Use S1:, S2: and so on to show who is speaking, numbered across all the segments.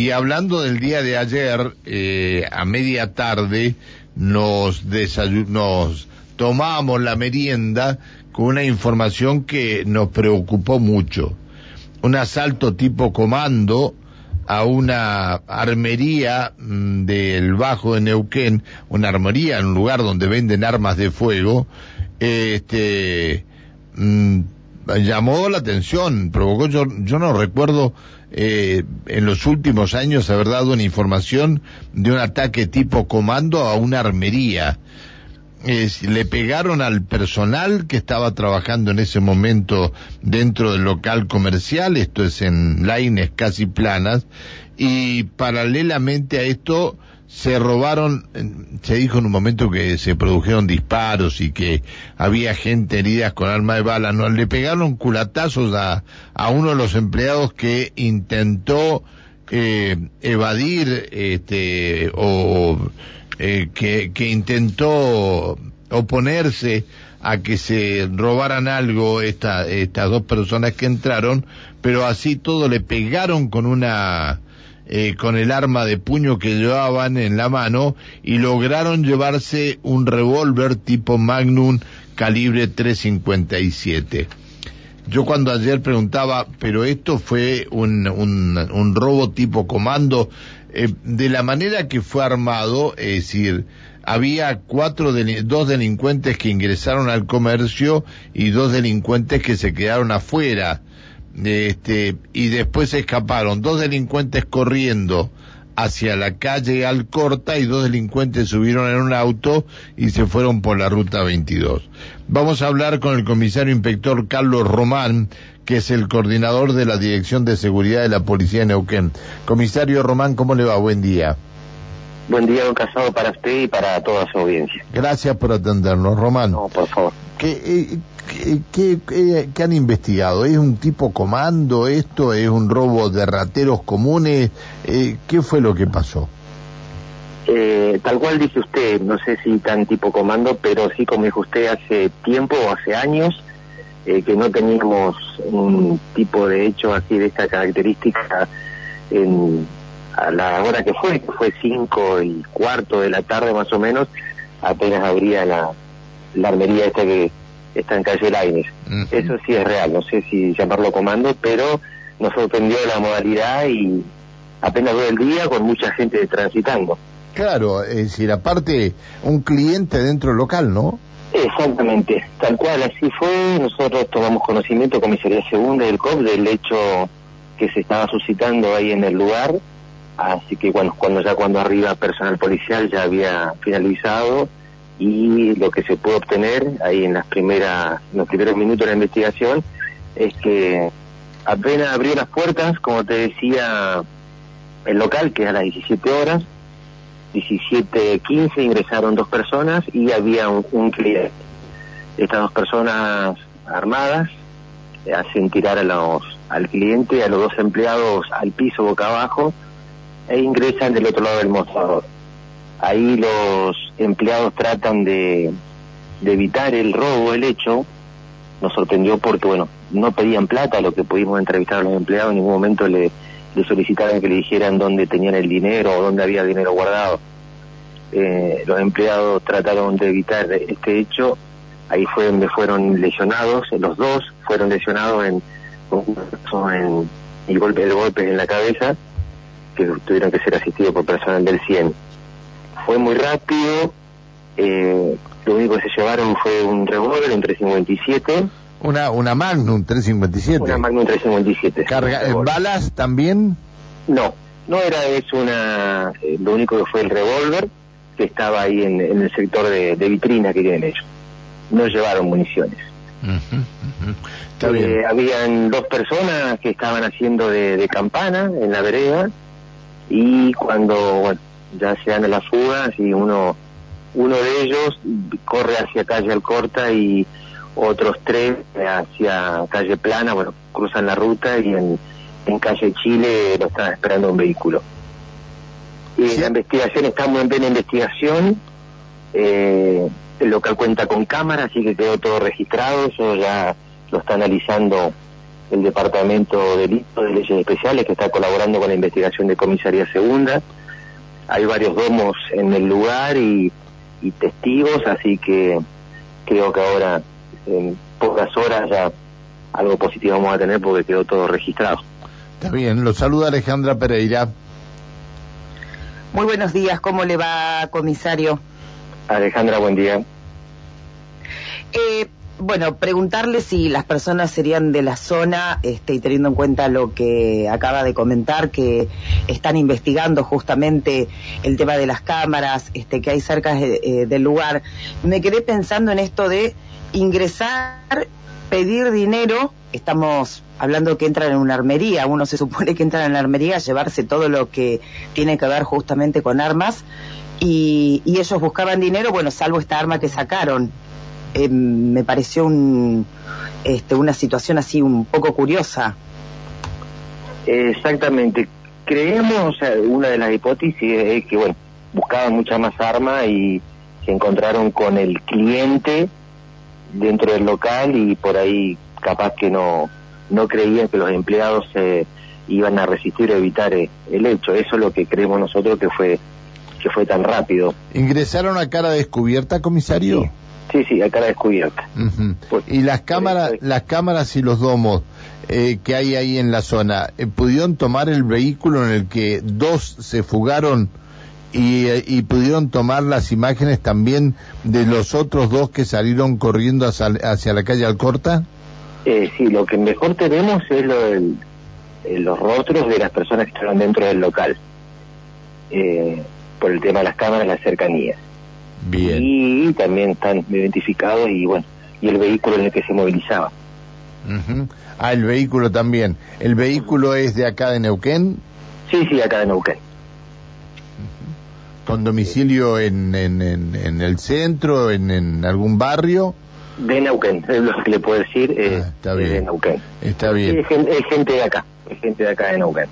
S1: Y hablando del día de ayer, eh, a media tarde nos, nos tomamos la merienda con una información que nos preocupó mucho. Un asalto tipo comando a una armería mm, del Bajo de Neuquén, una armería en un lugar donde venden armas de fuego, este, mm, llamó la atención, provocó, yo, yo no recuerdo eh, en los últimos años haber dado una información de un ataque tipo comando a una armería. le pegaron al personal que estaba trabajando en ese momento dentro del local comercial, esto es en laines casi planas, y paralelamente a esto se robaron, se dijo en un momento que se produjeron disparos y que había gente herida con arma de bala, no, le pegaron culatazos a, a uno de los empleados que intentó eh, evadir este o eh, que, que intentó oponerse a que se robaran algo esta, estas dos personas que entraron, pero así todo le pegaron con una eh, con el arma de puño que llevaban en la mano y lograron llevarse un revólver tipo Magnum calibre 357. Yo cuando ayer preguntaba, pero esto fue un, un, robo tipo comando, eh, de la manera que fue armado, es decir, había cuatro, dos delincuentes que ingresaron al comercio y dos delincuentes que se quedaron afuera este, y después escaparon dos delincuentes corriendo hacia la calle Alcorta y dos delincuentes subieron en un auto y se fueron por la ruta 22. Vamos a hablar con el comisario inspector Carlos Román, que es el coordinador de la Dirección de Seguridad de la Policía de Neuquén. Comisario Román, ¿cómo le va? Buen día.
S2: Buen día, don Casado, para usted y para toda su audiencia.
S1: Gracias por atendernos, Román.
S2: No, por favor.
S1: ¿Qué, qué, han investigado? ¿Es un tipo comando esto? ¿Es un robo de rateros comunes? Eh, ¿Qué fue lo que pasó?
S2: Eh, tal cual dice usted, no sé si tan tipo comando, pero sí como dijo usted hace tiempo, hace años, eh, que no teníamos un tipo de hecho así de esta característica en a la hora que fue, que fue cinco y cuarto de la tarde más o menos, apenas abría la, la armería esta que está en calle Laines. Eso sí es real, no sé si llamarlo comando, pero nos sorprendió la modalidad y apenas fue el día con mucha gente transitando.
S1: Claro, es decir, aparte un cliente dentro del local, ¿no?
S2: Exactamente, tal cual, así fue. Nosotros tomamos conocimiento, Comisaría Segunda del COP, del hecho que se estaba suscitando ahí en el lugar Así que bueno, cuando ya cuando arriba personal policial ya había finalizado y lo que se pudo obtener ahí en las primeras, los primeros minutos de la investigación es que apenas abrió las puertas, como te decía, el local, que es a las 17 horas, 17.15 ingresaron dos personas y había un, cliente. Estas dos personas armadas hacen tirar a los, al cliente, a los dos empleados al piso boca abajo, e ingresan del otro lado del mostrador. Ahí los empleados tratan de, evitar el robo, el hecho. Nos sorprendió porque, bueno, no pedían plata, lo que pudimos entrevistar a los empleados, en ningún momento le, le solicitaron que le dijeran dónde tenían el dinero o dónde había dinero guardado. Eh, los empleados trataron de evitar este hecho. Ahí fue donde fueron lesionados, los dos fueron lesionados en, en, y golpes, golpes en la cabeza que tuvieron que ser asistidos por personal del 100. Fue muy rápido, eh, lo único que se llevaron fue un revólver, un 357.
S1: Una, una Magnum 357.
S2: Una Magnum 357.
S1: Carga, ¿Balas también?
S2: No, no era eso una, eh, lo único que fue el revólver que estaba ahí en, el sector de, vitrina que tienen ellos. No llevaron municiones. habían dos personas que estaban haciendo de, de, campana en la vereda y cuando ya se dan las fugas y uno uno de ellos corre hacia calle Alcorta y otros tres hacia calle Plana, bueno, cruzan la ruta y en, en calle Chile lo están esperando un vehículo. Y la investigación, estamos en plena investigación, eh, el local cuenta con cámara, así que quedó todo registrado, eso ya lo está analizando el Departamento de Delitos de Leyes Especiales que está colaborando con la investigación de Comisaría Segunda. Hay varios domos en el lugar y, y testigos, así que creo que ahora en pocas horas ya algo positivo vamos a tener porque quedó todo registrado.
S1: Está bien, lo saluda Alejandra Pereira.
S3: Muy buenos días, ¿cómo le va, comisario?
S2: Alejandra, buen día.
S3: Eh, bueno, preguntarle si las personas serían de la zona, este, y teniendo en cuenta lo que acaba de comentar, que están investigando justamente el tema de las cámaras este, que hay cerca eh, del lugar, me quedé pensando en esto de ingresar, pedir dinero, estamos hablando que entran en una armería, uno se supone que entran en la armería a llevarse todo lo que tiene que ver justamente con armas, y, y ellos buscaban dinero, bueno, salvo esta arma que sacaron. Eh, me pareció un, este, una situación así un poco curiosa.
S2: Exactamente. Creemos, o sea, una de las hipótesis es que, bueno, buscaban mucha más arma y se encontraron con el cliente dentro del local y por ahí capaz que no, no creían que los empleados se iban a resistir o evitar eh, el hecho. Eso es lo que creemos nosotros que fue que fue tan rápido.
S1: ¿Ingresaron a cara descubierta, comisario?
S2: Sí, sí, a cara descubierta.
S1: Pues, ¿Y las cámaras, las cámaras y los domos eh, que hay ahí en la zona, eh, pudieron tomar el vehículo en el que dos se fugaron y, eh, y, pudieron tomar las imágenes también de los otros dos que salieron corriendo hacia, hacia la calle Alcorta?
S2: Eh, sí, lo que mejor tenemos es lo del, los rostros de las personas que estaban dentro del local. Eh, por el tema de las cámaras, la cercanía.
S1: Bien.
S2: Y también están identificados y bueno, y el vehículo en el que se movilizaba.
S1: Ah, el vehículo también. ¿El vehículo es de acá de Neuquén?
S2: Sí, sí, acá de Neuquén.
S1: ¿Con domicilio en, en, en, el centro, en, en, algún barrio?
S2: De Neuquén, es lo que le puedo decir. Eh,
S1: ah, está bien.
S2: De Neuquén.
S1: Está bien.
S2: Es, gente, de acá, es gente de acá de Neuquén.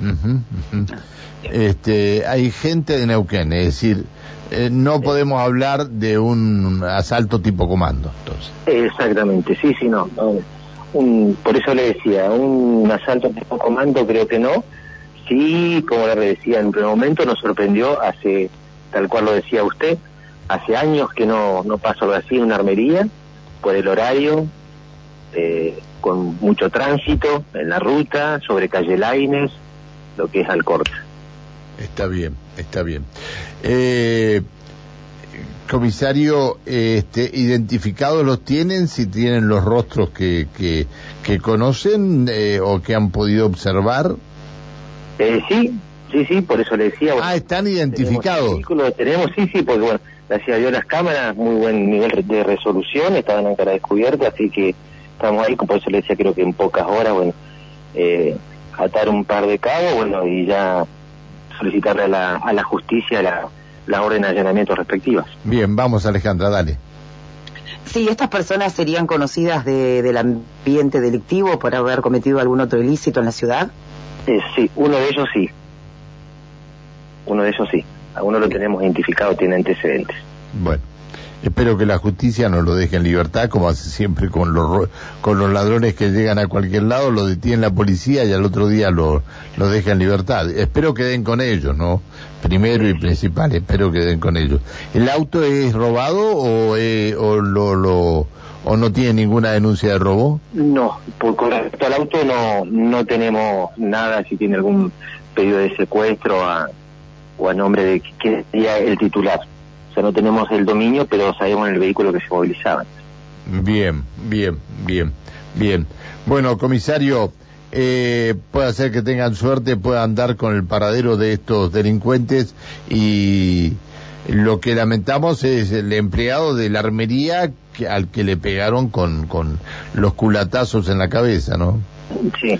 S1: Uh -huh, uh -huh. Este, hay gente de Neuquén, es decir, eh, no podemos hablar de un asalto tipo comando. Entonces.
S2: Exactamente, sí, sí, no. no un, por eso le decía, un asalto tipo comando creo que no. Sí, como le decía en un primer momento, nos sorprendió hace, tal cual lo decía usted, hace años que no, no pasó algo así en una armería, por el horario, eh, con mucho tránsito en la ruta, sobre calle Laines, lo que es Alcorta.
S1: Está bien, está bien. Eh, comisario, este, ¿identificados los tienen? Si tienen los rostros que, que, que conocen eh, o que han podido observar.
S2: Eh, sí, sí, sí, por eso le decía.
S1: Bueno, ah, están identificados.
S2: Tenemos, tenemos, sí, sí, porque bueno, gracias a Dios las cámaras, muy buen nivel de resolución, estaban en cara descubierta, así que estamos ahí, por eso le decía, creo que en pocas horas, bueno, eh, atar un par de cabos, bueno, y ya solicitarle a la, a la justicia la, la orden de allanamiento respectivas.
S1: Bien, vamos Alejandra, dale.
S3: Sí, estas personas serían conocidas de, del ambiente delictivo por haber cometido algún otro ilícito en la ciudad.
S2: Eh, sí, uno de ellos sí. Uno de ellos sí. A uno lo tenemos identificado, tiene antecedentes.
S1: Bueno. Espero que la justicia no lo deje en libertad, como hace siempre con los, con los ladrones que llegan a cualquier lado, lo detiene la policía y al otro día lo, lo deja en libertad. Espero que den con ellos, ¿no? Primero y principal, espero que den con ellos. ¿El auto es robado o, eh, o lo, lo, o no tiene ninguna denuncia de robo?
S2: No, por con respecto al auto no, no tenemos nada, si tiene algún pedido de secuestro a, o a nombre de quién sería el titular sea, no tenemos el dominio, pero sabemos el vehículo que se movilizaban.
S1: Bien, bien, bien, bien. Bueno, comisario, eh, puede ser que tengan suerte, puedan dar con el paradero de estos delincuentes y lo que lamentamos es el empleado de la armería que, al que le pegaron con, con los culatazos en la cabeza, ¿no?
S2: Sí.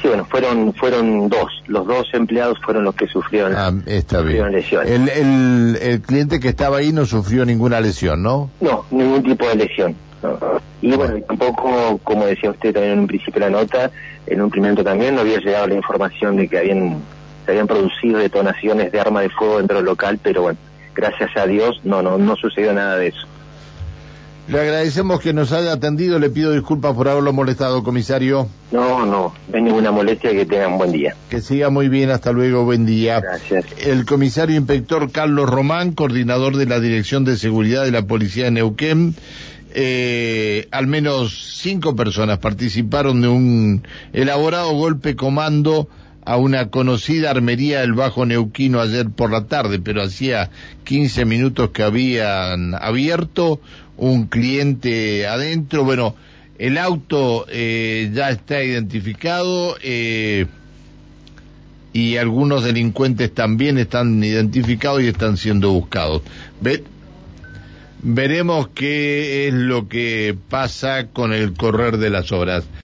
S2: Sí, bueno, fueron fueron dos. Los dos empleados fueron los que sufrieron,
S1: ah, está
S2: sufrieron
S1: bien.
S2: lesiones.
S1: El, el, el, cliente que estaba ahí no sufrió ninguna lesión, ¿no?
S2: No, ningún tipo de lesión. No. Y bueno, tampoco, como decía usted también en un principio de la nota, en un primer momento también no había llegado la información de que habían se habían producido detonaciones de arma de fuego dentro del local, pero bueno, gracias a Dios no no no sucedió nada de eso.
S1: Le agradecemos que nos haya atendido, le pido disculpas por haberlo molestado, comisario.
S2: No, no, no hay ninguna molestia, que tengan un buen día.
S1: Que siga muy bien, hasta luego, buen día.
S2: Gracias.
S1: El comisario inspector Carlos Román, coordinador de la Dirección de Seguridad de la Policía de Neuquén, eh, al menos cinco personas participaron de un elaborado golpe comando a una conocida armería del Bajo Neuquino ayer por la tarde, pero hacía 15 minutos que habían abierto un cliente adentro. Bueno, el auto eh, ya está identificado eh, y algunos delincuentes también están identificados y están siendo buscados. veremos qué es lo que pasa con el correr de las horas.